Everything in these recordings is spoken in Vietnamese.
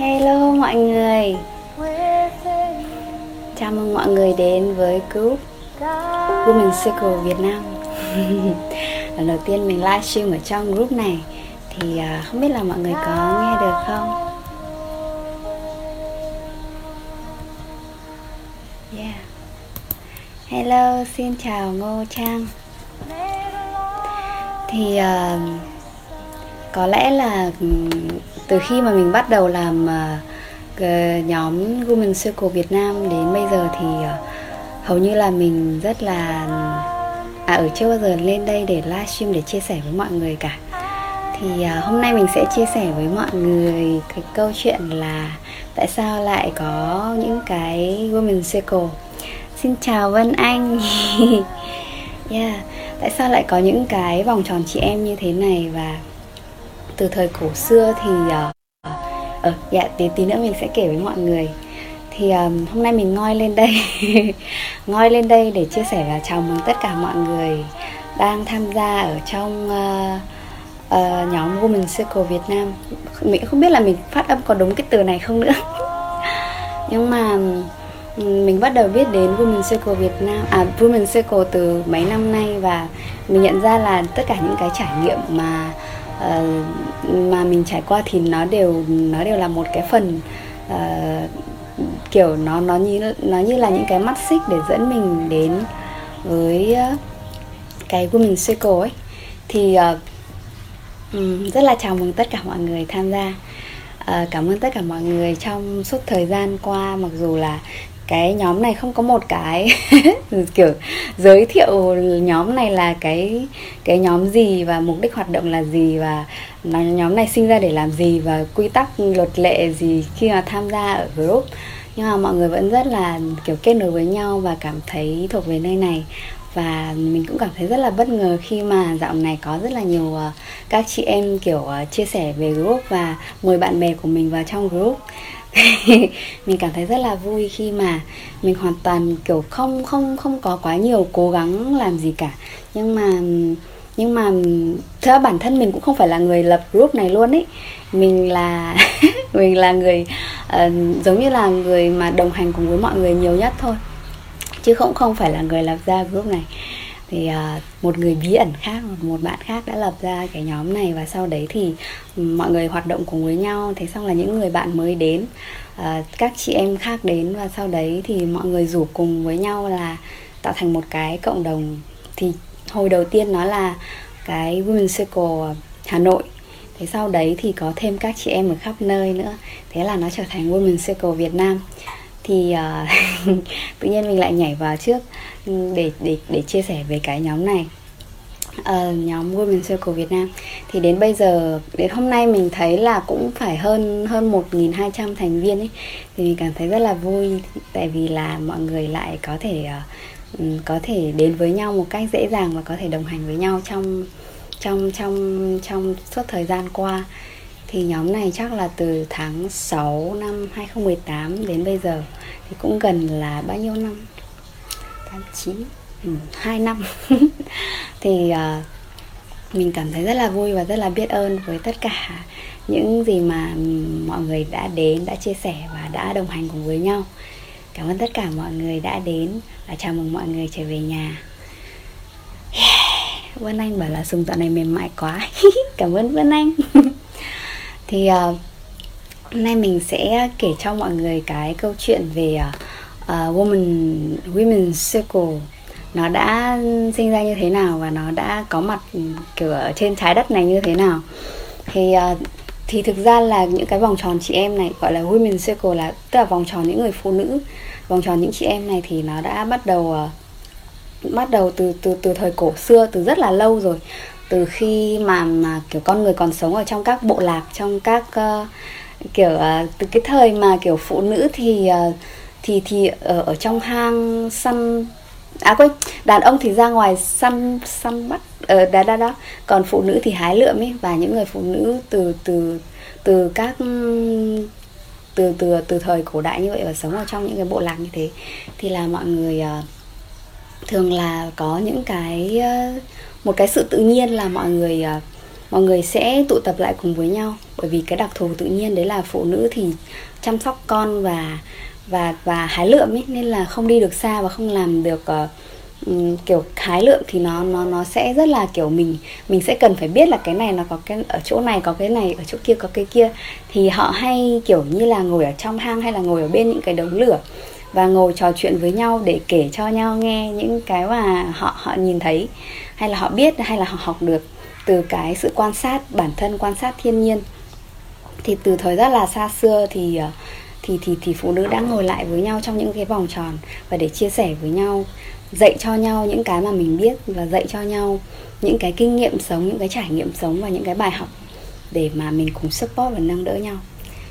Hello mọi người. Chào mừng mọi người đến với group Women Circle Việt Nam. Lần đầu tiên mình livestream ở trong group này. Thì à, không biết là mọi người có nghe được không? Yeah. Hello, xin chào Ngô Trang. Thì uh, có lẽ là từ khi mà mình bắt đầu làm ờ, nhóm Women Circle Việt Nam đến bây giờ thì ờ, hầu như là mình rất là à ở chưa bao giờ lên đây để livestream để chia sẻ với mọi người cả. Thì ờ, hôm nay mình sẽ chia sẻ với mọi người cái câu chuyện là tại sao lại có những cái Women Circle. Xin chào Vân Anh. Yeah, tại sao lại có những cái vòng tròn chị em như thế này và từ thời cổ xưa thì uh, uh, dạ tí tí nữa mình sẽ kể với mọi người. Thì um, hôm nay mình ngoi lên đây ngoi lên đây để chia sẻ và chào mừng tất cả mọi người đang tham gia ở trong uh, uh, nhóm Women Circle Việt Nam. Mình không biết là mình phát âm có đúng cái từ này không nữa. Nhưng mà mình bắt đầu biết đến Women Circle Việt Nam à Women Circle từ mấy năm nay và mình nhận ra là tất cả những cái trải nghiệm mà Ờ, mà mình trải qua thì nó đều nó đều là một cái phần uh, kiểu nó nó như nó như là những cái mắt xích để dẫn mình đến với uh, cái Women Circle ấy. Thì uh, um, rất là chào mừng tất cả mọi người tham gia. Uh, cảm ơn tất cả mọi người trong suốt thời gian qua mặc dù là cái nhóm này không có một cái kiểu giới thiệu nhóm này là cái cái nhóm gì và mục đích hoạt động là gì và nhóm này sinh ra để làm gì và quy tắc luật lệ gì khi mà tham gia ở group. Nhưng mà mọi người vẫn rất là kiểu kết nối với nhau và cảm thấy thuộc về nơi này. Và mình cũng cảm thấy rất là bất ngờ khi mà dạo này có rất là nhiều uh, các chị em kiểu uh, chia sẻ về group và mời bạn bè của mình vào trong group. mình cảm thấy rất là vui khi mà mình hoàn toàn kiểu không không không có quá nhiều cố gắng làm gì cả. Nhưng mà nhưng mà theo bản thân mình cũng không phải là người lập group này luôn ấy. Mình là mình là người uh, giống như là người mà đồng hành cùng với mọi người nhiều nhất thôi. Chứ không không phải là người lập ra group này thì à, một người bí ẩn khác, một bạn khác đã lập ra cái nhóm này và sau đấy thì ừ, mọi người hoạt động cùng với nhau. Thế xong là những người bạn mới đến à, các chị em khác đến và sau đấy thì mọi người rủ cùng với nhau là tạo thành một cái cộng đồng. Thì hồi đầu tiên nó là cái Women Circle Hà Nội. Thế sau đấy thì có thêm các chị em ở khắp nơi nữa. Thế là nó trở thành Women Circle Việt Nam thì uh, tự nhiên mình lại nhảy vào trước ừ, để để để chia sẻ về cái nhóm này. Uh, nhóm Women Circle Việt Nam. Thì đến bây giờ đến hôm nay mình thấy là cũng phải hơn hơn 1.200 thành viên ấy. Thì mình cảm thấy rất là vui tại vì là mọi người lại có thể uh, có thể đến với nhau một cách dễ dàng và có thể đồng hành với nhau trong trong trong trong suốt thời gian qua thì nhóm này chắc là từ tháng 6 năm 2018 đến bây giờ thì cũng gần là bao nhiêu năm? 89 ừ, 2 năm. Thì uh, mình cảm thấy rất là vui và rất là biết ơn với tất cả những gì mà mọi người đã đến đã chia sẻ và đã đồng hành cùng với nhau. Cảm ơn tất cả mọi người đã đến và chào mừng mọi người trở về nhà. Yeah. Vân Anh bảo là sùng dạo này mềm mại quá. Cảm ơn Vân Anh. Thì uh, hôm nay mình sẽ kể cho mọi người cái câu chuyện về uh, woman women circle. Nó đã sinh ra như thế nào và nó đã có mặt ừ, kiểu ở trên trái đất này như thế nào. Thì uh, thì thực ra là những cái vòng tròn chị em này gọi là women circle là tức là vòng tròn những người phụ nữ vòng tròn những chị em này thì nó đã bắt đầu uh, bắt đầu từ từ từ thời cổ xưa từ rất là lâu rồi từ khi mà mà kiểu con người còn sống ở trong các bộ lạc trong các uh, kiểu uh, từ cái thời mà kiểu phụ nữ thì uh, thì thì ở ở trong hang săn à quên đàn ông thì ra ngoài săn săn bắt ở uh, đó đó đó còn phụ nữ thì hái lượm ấy và những người phụ nữ từ từ từ các từ từ từ thời cổ đại như vậy và sống ở trong những cái bộ lạc như thế thì là mọi người uh, thường là có những cái uh, một cái sự tự nhiên là mọi người ờ, mọi người sẽ tụ tập lại cùng với nhau. Bởi vì cái đặc thù tự nhiên đấy là phụ nữ thì chăm sóc con và và và hái lượm ấy nên là không đi được xa và không làm được uh, kiểu hái lượm thì nó nó nó sẽ rất là kiểu mình mình sẽ cần phải biết là cái này nó có cái ở chỗ này có cái này ở chỗ kia có cái kia. Thì họ hay kiểu như là ngồi ở trong hang hay là ngồi ở bên những cái đống lửa và ngồi trò chuyện với nhau để kể cho nhau nghe những cái mà họ họ nhìn thấy hay là họ biết, hay là họ học được từ cái sự quan sát, bản thân quan sát thiên nhiên. Thì từ thời rất là xa xưa thì ờ, thì thì thì phụ nữ đã ngồi lại với nhau trong những cái vòng tròn và để chia sẻ với nhau, dạy cho nhau những cái mà mình biết và dạy cho nhau những cái kinh nghiệm sống, những cái trải nghiệm sống và những cái bài học để mà mình cùng support và nâng đỡ nhau.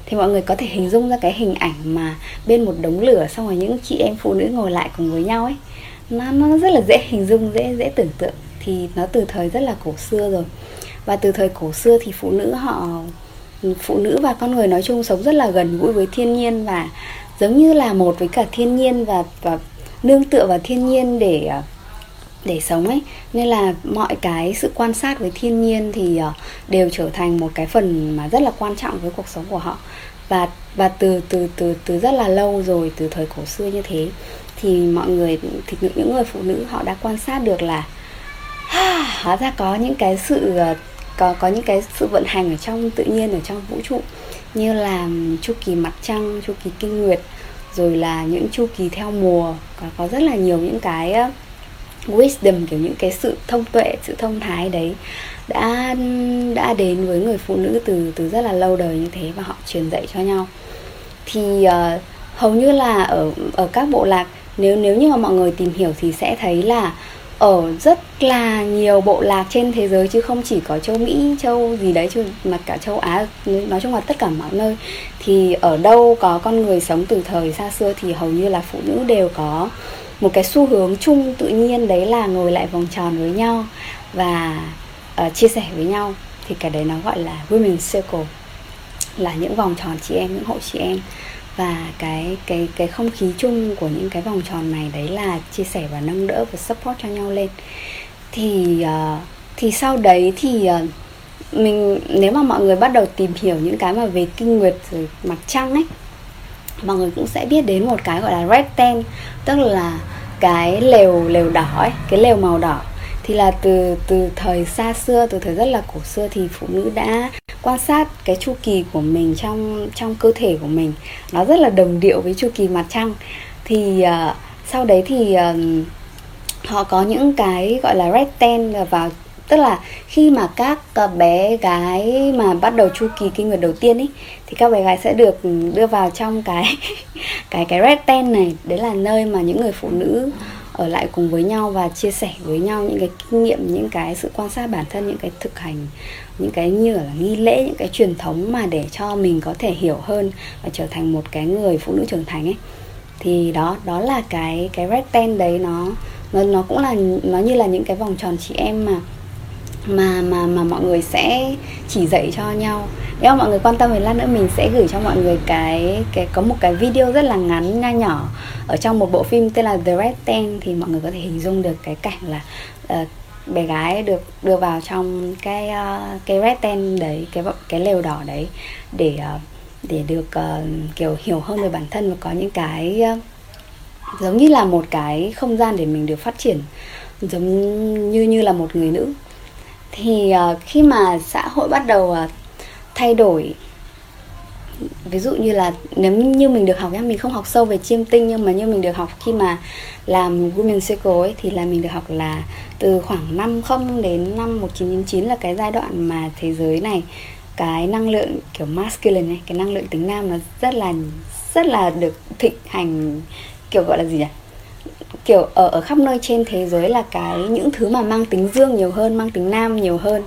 Thì mọi người có thể hình dung ra cái hình ảnh mà bên một đống lửa xong rồi những chị em phụ nữ ngồi lại cùng với nhau ấy, nó nó rất là dễ hình dung, dễ dễ tưởng tượng thì nó từ thời rất là cổ xưa rồi. Và từ thời cổ xưa thì phụ nữ họ, phụ nữ và con người nói chung sống rất là gần gũi với thiên nhiên và giống như là một với cả thiên nhiên và và nương tựa vào thiên nhiên để ờ, để sống ấy. Nên là mọi cái sự quan sát với thiên nhiên thì ờ, đều trở thành một cái phần mà rất là quan trọng với cuộc sống của họ. Và và từ từ từ từ rất là lâu rồi, từ thời cổ xưa như thế, thì mọi người, thì những người phụ nữ họ đã quan sát được là hóa ra có những cái sự ờ, có có những cái sự vận hành ở trong tự nhiên ở trong vũ trụ như là chu kỳ mặt trăng chu kỳ kinh nguyệt rồi là những chu kỳ theo mùa. Có có rất là nhiều những cái ờ, wisdom kiểu những cái sự thông tuệ sự thông thái đấy đã đã đến với người phụ nữ từ từ rất là lâu đời như thế và họ truyền dạy cho nhau. Thì uh, hầu như là ở ở các bộ lạc nếu nếu như mà mọi người tìm hiểu thì sẽ thấy là ở rất là nhiều bộ lạc trên thế giới chứ không chỉ có châu Mỹ, châu gì đấy chứ mà cả châu Á nói chung là tất cả mọi nơi. Thì ở đâu có con người sống từ thời xa xưa thì hầu như là phụ nữ đều có một cái xu hướng chung tự nhiên đấy là ngồi lại vòng tròn với nhau và uh, chia sẻ với nhau. Thì cái đấy nó gọi là women circle là những vòng tròn chị em những hội chị em và cái cái cái không khí chung của những cái vòng tròn này đấy là chia sẻ và nâng đỡ và support cho nhau lên. Thì uh, thì sau đấy thì uh, mình nếu mà mọi người bắt đầu tìm hiểu những cái mà về kinh nguyệt rồi mặt trăng ấy mọi người cũng sẽ biết đến một cái gọi là red ten tức là cái lều lều đỏ ấy cái lều màu đỏ. Thì là từ từ thời xa xưa từ thời rất là cổ xưa thì phụ nữ đã quan sát cái chu kỳ của mình trong trong cơ thể của mình. Nó rất là đồng điệu với chu kỳ mặt trăng. Thì uh, sau đấy thì uh, họ có những cái gọi là red ten vào tức là khi mà các ờ, bé gái mà bắt đầu chu kỳ kinh nguyệt đầu tiên ý thì các bé gái sẽ được đưa vào trong cái cái cái red ten này. Đấy là nơi mà những người phụ nữ ở lại cùng với nhau và chia sẻ với nhau những cái kinh nghiệm những cái sự quan sát bản thân những cái thực hành những cái như là nghi lễ những cái truyền thống mà để cho mình có thể hiểu hơn và trở thành một cái người phụ nữ trưởng thành ấy. Thì đó đó là cái cái red ten đấy nó nó nó cũng là nó như là những cái vòng tròn chị em mà mà mà mà mọi người sẽ chỉ dạy cho nhau. Nếu mọi người quan tâm thì lát nữa mình sẽ gửi cho mọi người cái cái có một cái video rất là ngắn nho nhỏ ở trong một bộ phim tên là The Red Ten thì mọi người có thể hình dung được cái cảnh là uh, bé gái được đưa vào trong cái uh, cái red tent đấy cái cái lều đỏ đấy để uh, để được uh, kiểu hiểu hơn về bản thân và có những cái uh, giống như là một cái không gian để mình được phát triển giống như như là một người nữ. Thì uh, khi mà xã hội bắt đầu uh, thay đổi ví dụ như là nếu như mình được học nhá, mình không học sâu về chiêm tinh nhưng mà như mình được học khi mà làm women circle ấy, thì là mình được học là từ khoảng năm không đến năm 1999 là cái giai đoạn mà thế giới này, cái năng lượng kiểu masculine này, cái năng lượng tính nam nó rất là rất là được thịnh hành, kiểu gọi là gì nhỉ? Kiểu ở ở khắp nơi trên thế giới là cái những thứ mà mang tính dương nhiều hơn, mang tính nam nhiều hơn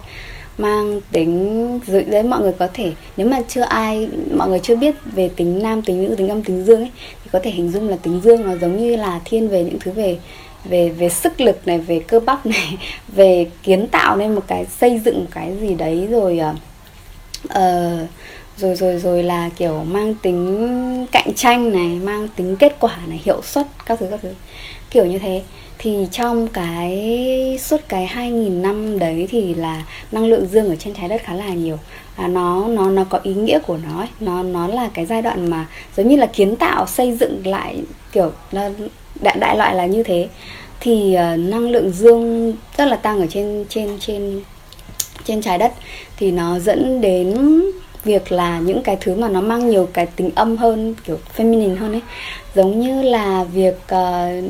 mang tính dưới đấy mọi người có thể nếu mà chưa ai mọi người chưa biết về tính nam tính nữ tính âm tính dương ấy thì có thể hình dung là tính dương nó giống như là thiên về những thứ về về về sức lực này về cơ bắp này về kiến tạo nên một cái xây dựng một cái gì đấy rồi uh, rồi rồi rồi là kiểu mang tính cạnh tranh này mang tính kết quả này hiệu suất các thứ các thứ. Kiểu như thế. Thì trong cái suốt cái 2000 năm đấy thì là năng lượng dương ở trên trái đất khá là nhiều. À, nó nó nó có ý nghĩa của nó ấy. nó nó là cái giai đoạn mà giống như là kiến tạo xây dựng lại kiểu là đại đại loại là như thế. Thì uh, năng lượng dương rất là tăng ở trên trên trên trên trái đất. Thì nó dẫn đến việc là những cái thứ mà nó mang nhiều cái tính âm hơn kiểu feminine hơn ấy. Giống như là việc uh,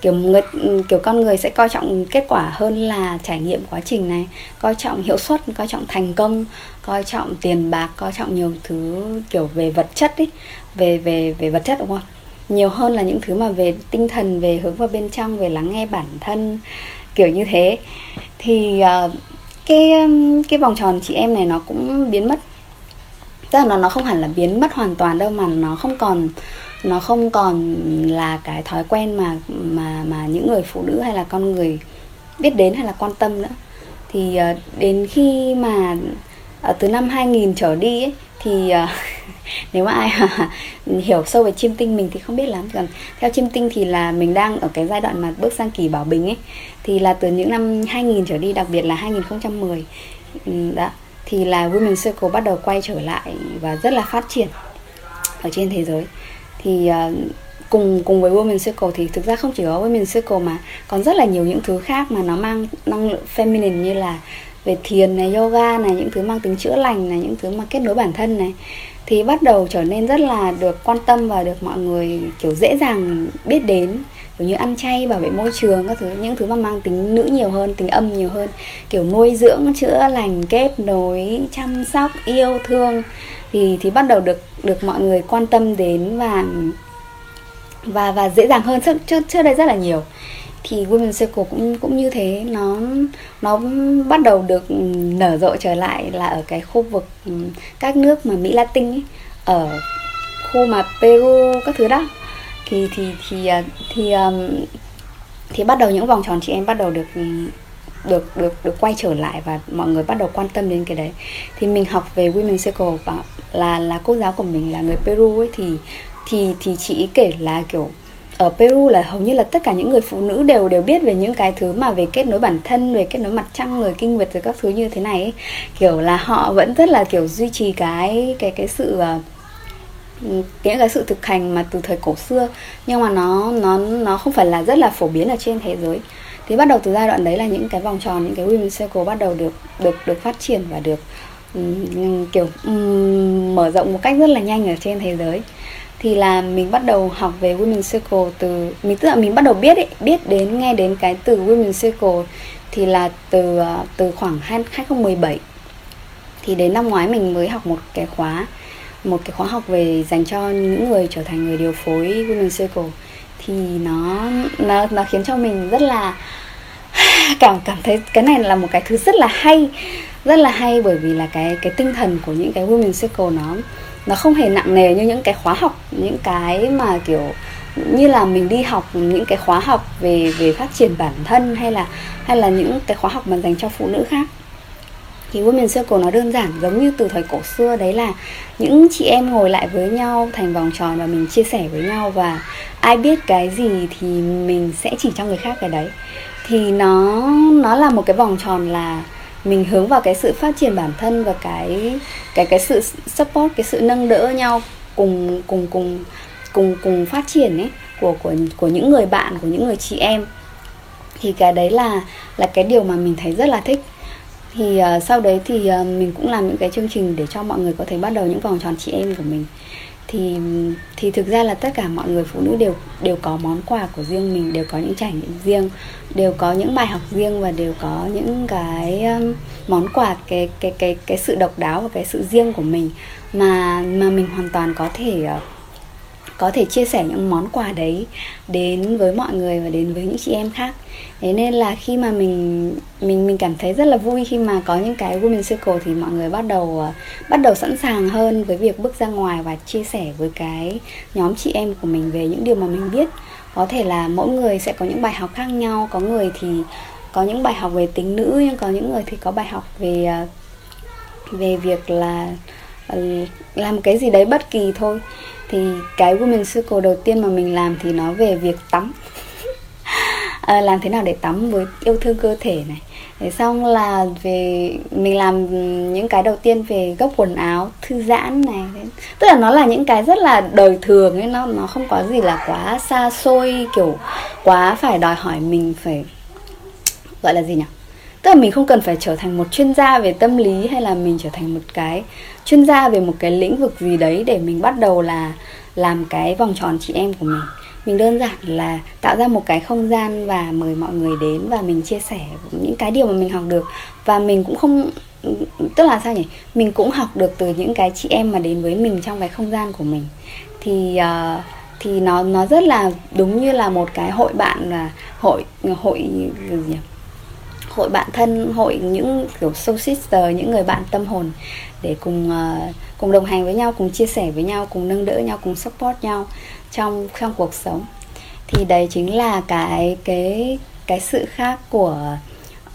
kiểu người kiểu con người sẽ coi trọng kết quả hơn là trải nghiệm quá trình này. Coi trọng hiệu suất coi trọng thành công coi trọng tiền bạc coi trọng nhiều thứ kiểu về vật chất ấy. Về về về vật chất đúng không? Nhiều hơn là những thứ mà về tinh thần về hướng vào bên trong về lắng nghe bản thân kiểu như thế. Thì uh, cái cái vòng tròn chị em này nó cũng biến mất tức là nó nó không hẳn là biến mất hoàn toàn đâu mà nó không còn nó không còn là cái thói quen mà mà mà những người phụ nữ hay là con người biết đến hay là quan tâm nữa. Thì uh, đến khi mà uh, từ năm 2000 trở đi ấy, thì uh, nếu mà ai hiểu sâu về chiêm tinh mình thì không biết lắm. Còn theo chiêm tinh thì là mình đang ở cái giai đoạn mà bước sang kỳ bảo bình ấy. Thì là từ những năm 2000 trở đi đặc biệt là 2010 ừ, đó thì là Women Circle bắt đầu quay trở lại và rất là phát triển ở trên thế giới. Thì uh, cùng cùng với Women Circle thì thực ra không chỉ có Women Circle mà còn rất là nhiều những thứ khác mà nó mang năng lượng feminine như là về thiền này, yoga này, những thứ mang tính chữa lành này, những thứ mà kết nối bản thân này. Thì bắt đầu trở nên rất là được quan tâm và được mọi người kiểu dễ dàng biết đến kiểu như ăn chay bảo vệ môi trường các thứ những thứ mà mang tính nữ nhiều hơn tính âm nhiều hơn. Kiểu nuôi dưỡng chữa lành kết nối chăm sóc yêu thương. Thì thì bắt đầu được được mọi người quan tâm đến và và và dễ dàng hơn trước trước trước đây rất là nhiều. Thì Women Circle cũng cũng như thế. Nó nó bắt đầu được nở rộ trở lại là ở cái khu vực các nước mà Mỹ Latin ấy, ở khu mà Peru các thứ đó thì thì thì à, thì thì, thì bắt đầu những vòng tròn chị em bắt đầu được được được được quay trở lại và mọi người bắt đầu quan tâm đến cái đấy thì mình học về Women Circle và là là cô giáo của mình là người Peru ấy thì thì thì chị kể là kiểu ở Peru là hầu như là tất cả những người phụ nữ đều đều biết về những cái thứ mà về kết nối bản thân về kết nối mặt trăng người kinh nguyệt rồi các thứ như thế này ấy. kiểu là họ vẫn rất là kiểu duy trì cái cái cái sự uh, nghĩa cái sự thực hành mà từ thời cổ xưa nhưng mà nó nó nó không phải là rất là phổ biến ở trên thế giới. Thì bắt đầu từ giai đoạn đấy là những cái vòng tròn những cái women circle bắt đầu được được được phát triển và được um, kiểu um, mở rộng một cách rất là nhanh ở trên thế giới. Thì là mình bắt đầu học về women circle từ mình tức là mình bắt đầu biết ấy, biết đến nghe đến cái từ women circle thì là từ ờ, từ khoảng 2017 thì đến năm ngoái mình mới học một cái khóa một cái khóa học về dành cho những người trở thành người điều phối women circle thì nó nó nó khiến cho mình rất là cảm cảm thấy cái này là một cái thứ rất là hay, rất là hay bởi vì là cái cái tinh thần của những cái women circle nó nó không hề nặng nề như những cái khóa học, những cái mà kiểu như là mình đi học những cái khóa học về về phát triển bản thân hay là hay là những cái khóa học mà dành cho phụ nữ khác thì Women Circle nó đơn giản, giống như từ thời cổ xưa. Đấy là những chị em ngồi lại với nhau thành vòng tròn và mình chia sẻ với nhau và ai biết cái gì thì mình sẽ chỉ cho người khác cái đấy. Thì nó nó là một cái vòng tròn là mình hướng vào cái sự phát triển bản thân và cái cái cái sự support, cái sự nâng đỡ nhau cùng cùng cùng cùng cùng phát triển ấy, của của của những người bạn, của những người chị em. Thì cái đấy là là cái điều mà mình thấy rất là thích thì uh, sau đấy thì uh, mình cũng làm những cái chương trình để cho mọi người có thể bắt đầu những vòng tròn chị em của mình. Thì thì thực ra là tất cả mọi người phụ nữ đều đều có món quà của riêng mình đều có những trải nghiệm riêng đều có những bài học riêng và đều có những cái um, món quà cái cái cái cái sự độc đáo và cái sự riêng của mình. Mà mà mình hoàn toàn có thể uh, có thể chia sẻ những món quà đấy đến với mọi người và đến với những chị em khác. Thế nên là khi mà mình mình mình cảm thấy rất là vui khi mà có những cái women circle thì mọi người bắt đầu ờ, bắt đầu sẵn sàng hơn với việc bước ra ngoài và chia sẻ với cái nhóm chị em của mình về những điều mà mình biết. Có thể là mỗi người sẽ có những bài học khác nhau, có người thì có những bài học về tính nữ, nhưng có những người thì có bài học về ờ, về việc là làm cái gì đấy bất kỳ thôi. Thì cái women circle đầu tiên mà mình làm thì nó về việc tắm. À, làm thế nào để tắm với yêu thương cơ thể này. Để xong là về mình làm những cái đầu tiên về gốc quần áo thư giãn này. Tức là nó là những cái rất là đời thường ấy nó nó không có gì là quá xa xôi kiểu quá phải đòi hỏi mình phải gọi là gì nhỉ? Tức là mình không cần phải trở thành một chuyên gia về tâm lý hay là mình trở thành một cái chuyên gia về một cái lĩnh vực gì đấy để mình bắt đầu là làm cái vòng tròn chị em của mình. Mình đơn giản là tạo ra một cái không gian và mời mọi người đến và mình chia sẻ những cái điều mà mình học được. Và mình cũng không tức là sao nhỉ? Mình cũng học được từ những cái chị em mà đến với mình trong cái không gian của mình. Thì uh, thì nó nó rất là đúng như là một cái hội bạn là hội hội gì nhỉ? Hội bạn thân hội những kiểu soul sister những người bạn tâm hồn để cùng uh, cùng đồng hành với nhau cùng chia sẻ với nhau cùng nâng đỡ nhau cùng support nhau trong trong cuộc sống. Thì đấy chính là cái cái cái sự khác của uh,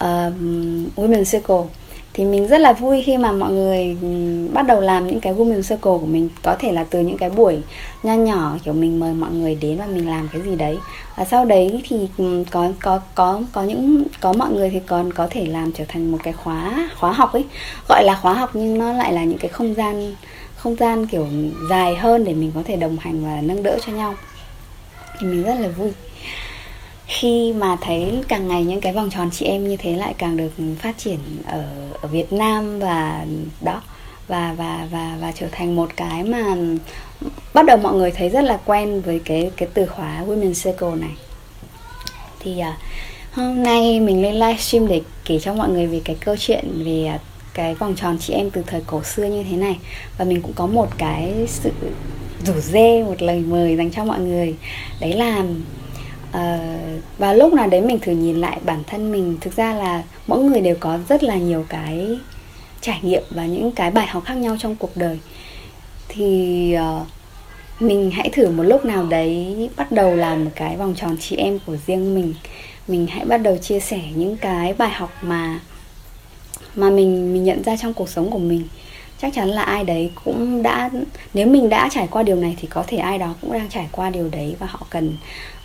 women circle thì mình rất là vui khi mà mọi người ừ, bắt đầu làm những cái women circle của mình. Có thể là từ những cái buổi nho nhỏ, kiểu mình mời mọi người đến và mình làm cái gì đấy. Và sau đấy thì ừ, có có có có những, có mọi người thì còn có thể làm trở thành một cái khóa khóa học ấy. Gọi là khóa học nhưng nó lại là những cái không gian không gian kiểu dài hơn để mình có thể đồng hành và nâng đỡ cho nhau. Thì mình rất là vui khi mà thấy càng ngày những cái vòng tròn chị em như thế lại càng được phát triển ở ở Việt Nam và đó và và và và trở thành một cái mà bắt đầu mọi người thấy rất là quen với cái cái từ khóa women circle này. Thì à, hôm nay mình lên livestream để kể cho mọi người về cái câu chuyện về à, cái vòng tròn chị em từ thời cổ xưa như thế này. Và mình cũng có một cái sự rủ dê một lời mời dành cho mọi người. Đấy là uh, và lúc nào đấy mình thử nhìn lại bản thân mình thực ra là mỗi người đều có rất là nhiều cái trải nghiệm và những cái bài học khác nhau trong cuộc đời. Thì uh, mình hãy thử một lúc nào đấy bắt đầu làm một cái vòng tròn chị em của riêng mình. Mình hãy bắt đầu chia sẻ những cái bài học mà mà mình mình nhận ra trong cuộc sống của mình. Chắc chắn là ai đấy cũng đã nếu mình đã trải qua điều này thì có thể ai đó cũng đang trải qua điều đấy và họ cần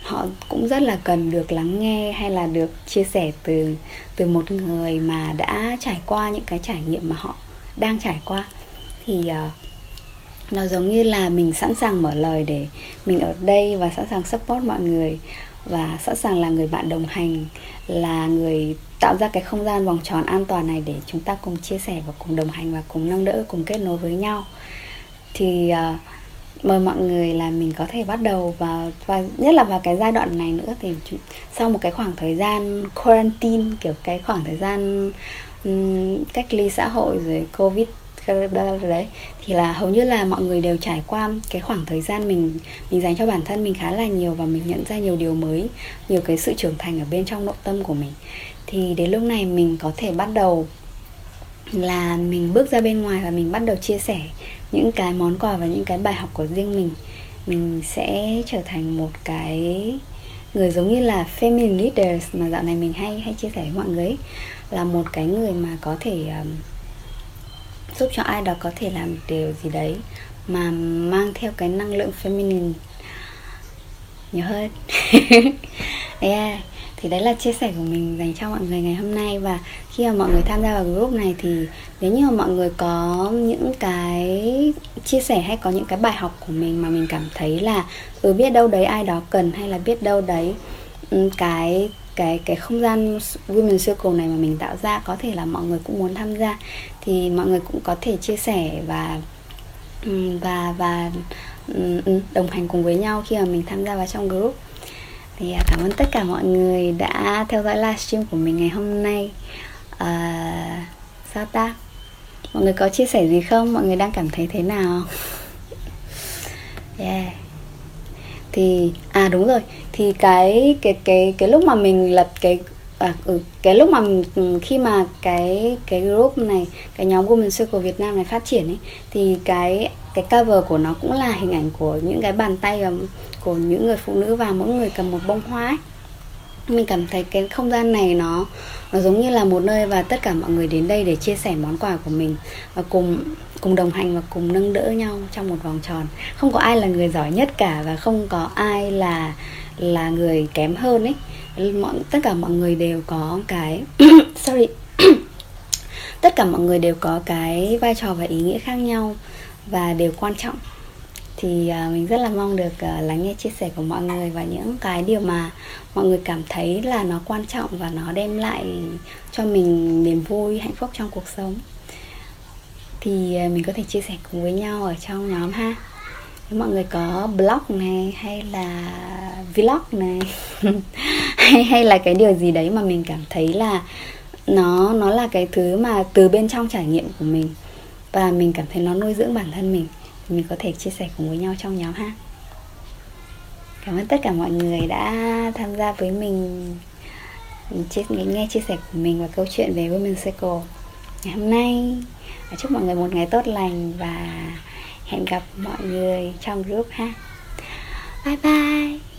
họ cũng rất là cần được lắng nghe hay là được chia sẻ từ từ một người mà đã trải qua những cái trải nghiệm mà họ đang trải qua. Thì uh, nó giống như là mình sẵn sàng mở lời để mình ở đây và sẵn sàng support mọi người và sẵn sàng là người bạn đồng hành là người tạo ra cái không gian vòng tròn an toàn này để chúng ta cùng chia sẻ và cùng đồng hành và cùng nâng đỡ cùng kết nối với nhau. Thì uh, mời mọi người là mình có thể bắt đầu vào và nhất là vào cái giai đoạn này nữa thì sau một cái khoảng thời gian quarantine kiểu cái khoảng thời gian um, cách ly xã hội rồi covid đấy thì là hầu như là mọi người đều trải qua cái khoảng thời gian mình mình dành cho bản thân mình khá là nhiều và mình nhận ra nhiều điều mới nhiều cái sự trưởng thành ở bên trong nội tâm của mình. Thì đến lúc này mình có thể bắt đầu là mình bước ra bên ngoài và mình bắt đầu chia sẻ những cái món quà và những cái bài học của riêng mình mình sẽ trở thành một cái người giống như là feminine leaders mà dạo này mình hay hay chia sẻ với mọi người là một cái người mà có thể um, giúp cho ai đó có thể làm điều gì đấy mà mang theo cái năng lượng feminine nhiều hơn. Yeah thì đấy là chia sẻ của mình dành cho mọi người ngày hôm nay. Và khi mà mọi người tham gia vào group này thì nếu như mà mọi người có những cái chia sẻ hay có những cái bài học của mình mà mình cảm thấy là ừ biết đâu đấy ai đó cần hay là biết đâu đấy ừ, cái cái cái không gian women circle này mà mình tạo ra có thể là mọi người cũng muốn tham gia, thì mọi người cũng có thể chia sẻ và ừ, và và ừ, đồng hành cùng với nhau khi mà mình tham gia vào trong group thì à, cảm ơn tất cả mọi người đã theo dõi livestream của mình ngày hôm nay. À, sao ta? Mọi người có chia sẻ gì không? Mọi người đang cảm thấy thế nào? Yeah. Thì à đúng rồi. Thì cái cái cái cái lúc mà mình lập cái à, ừ, cái lúc mà ừ, khi mà cái cái group này cái nhóm Women Circle Việt Nam này phát triển ấy thì cái cái cover của nó cũng là hình ảnh của những cái bàn tay và của những người phụ nữ và mỗi người cầm một bông hoa ấy. mình cảm thấy cái không gian này nó nó giống như là một nơi và tất cả mọi người đến đây để chia sẻ món quà của mình và cùng cùng đồng hành và cùng nâng đỡ nhau trong một vòng tròn. Không có ai là người giỏi nhất cả và không có ai là là người kém hơn ấy. Mọi, tất cả mọi người đều có cái sorry. Tất cả mọi người đều có cái vai trò và ý nghĩa khác nhau và đều quan trọng thì à, mình rất là mong được à, lắng nghe chia sẻ của mọi người và những cái điều mà mọi người cảm thấy là nó quan trọng và nó đem lại cho mình niềm vui, hạnh phúc trong cuộc sống. Thì à, mình có thể chia sẻ cùng với nhau ở trong nhóm ha. Nếu mọi người có blog này hay là vlog này, hay hay là cái điều gì đấy mà mình cảm thấy là nó nó là cái thứ mà từ bên trong trải nghiệm của mình và mình cảm thấy nó nuôi dưỡng bản thân mình mình có thể chia sẻ cùng với nhau trong nhóm ha. Cảm ơn tất cả mọi người đã tham gia với mình. Chia, nghe chia sẻ của mình và câu chuyện về Women Circle. Ngày hôm nay chúc mọi người một ngày tốt lành và hẹn gặp mọi người trong group ha. Bye bye.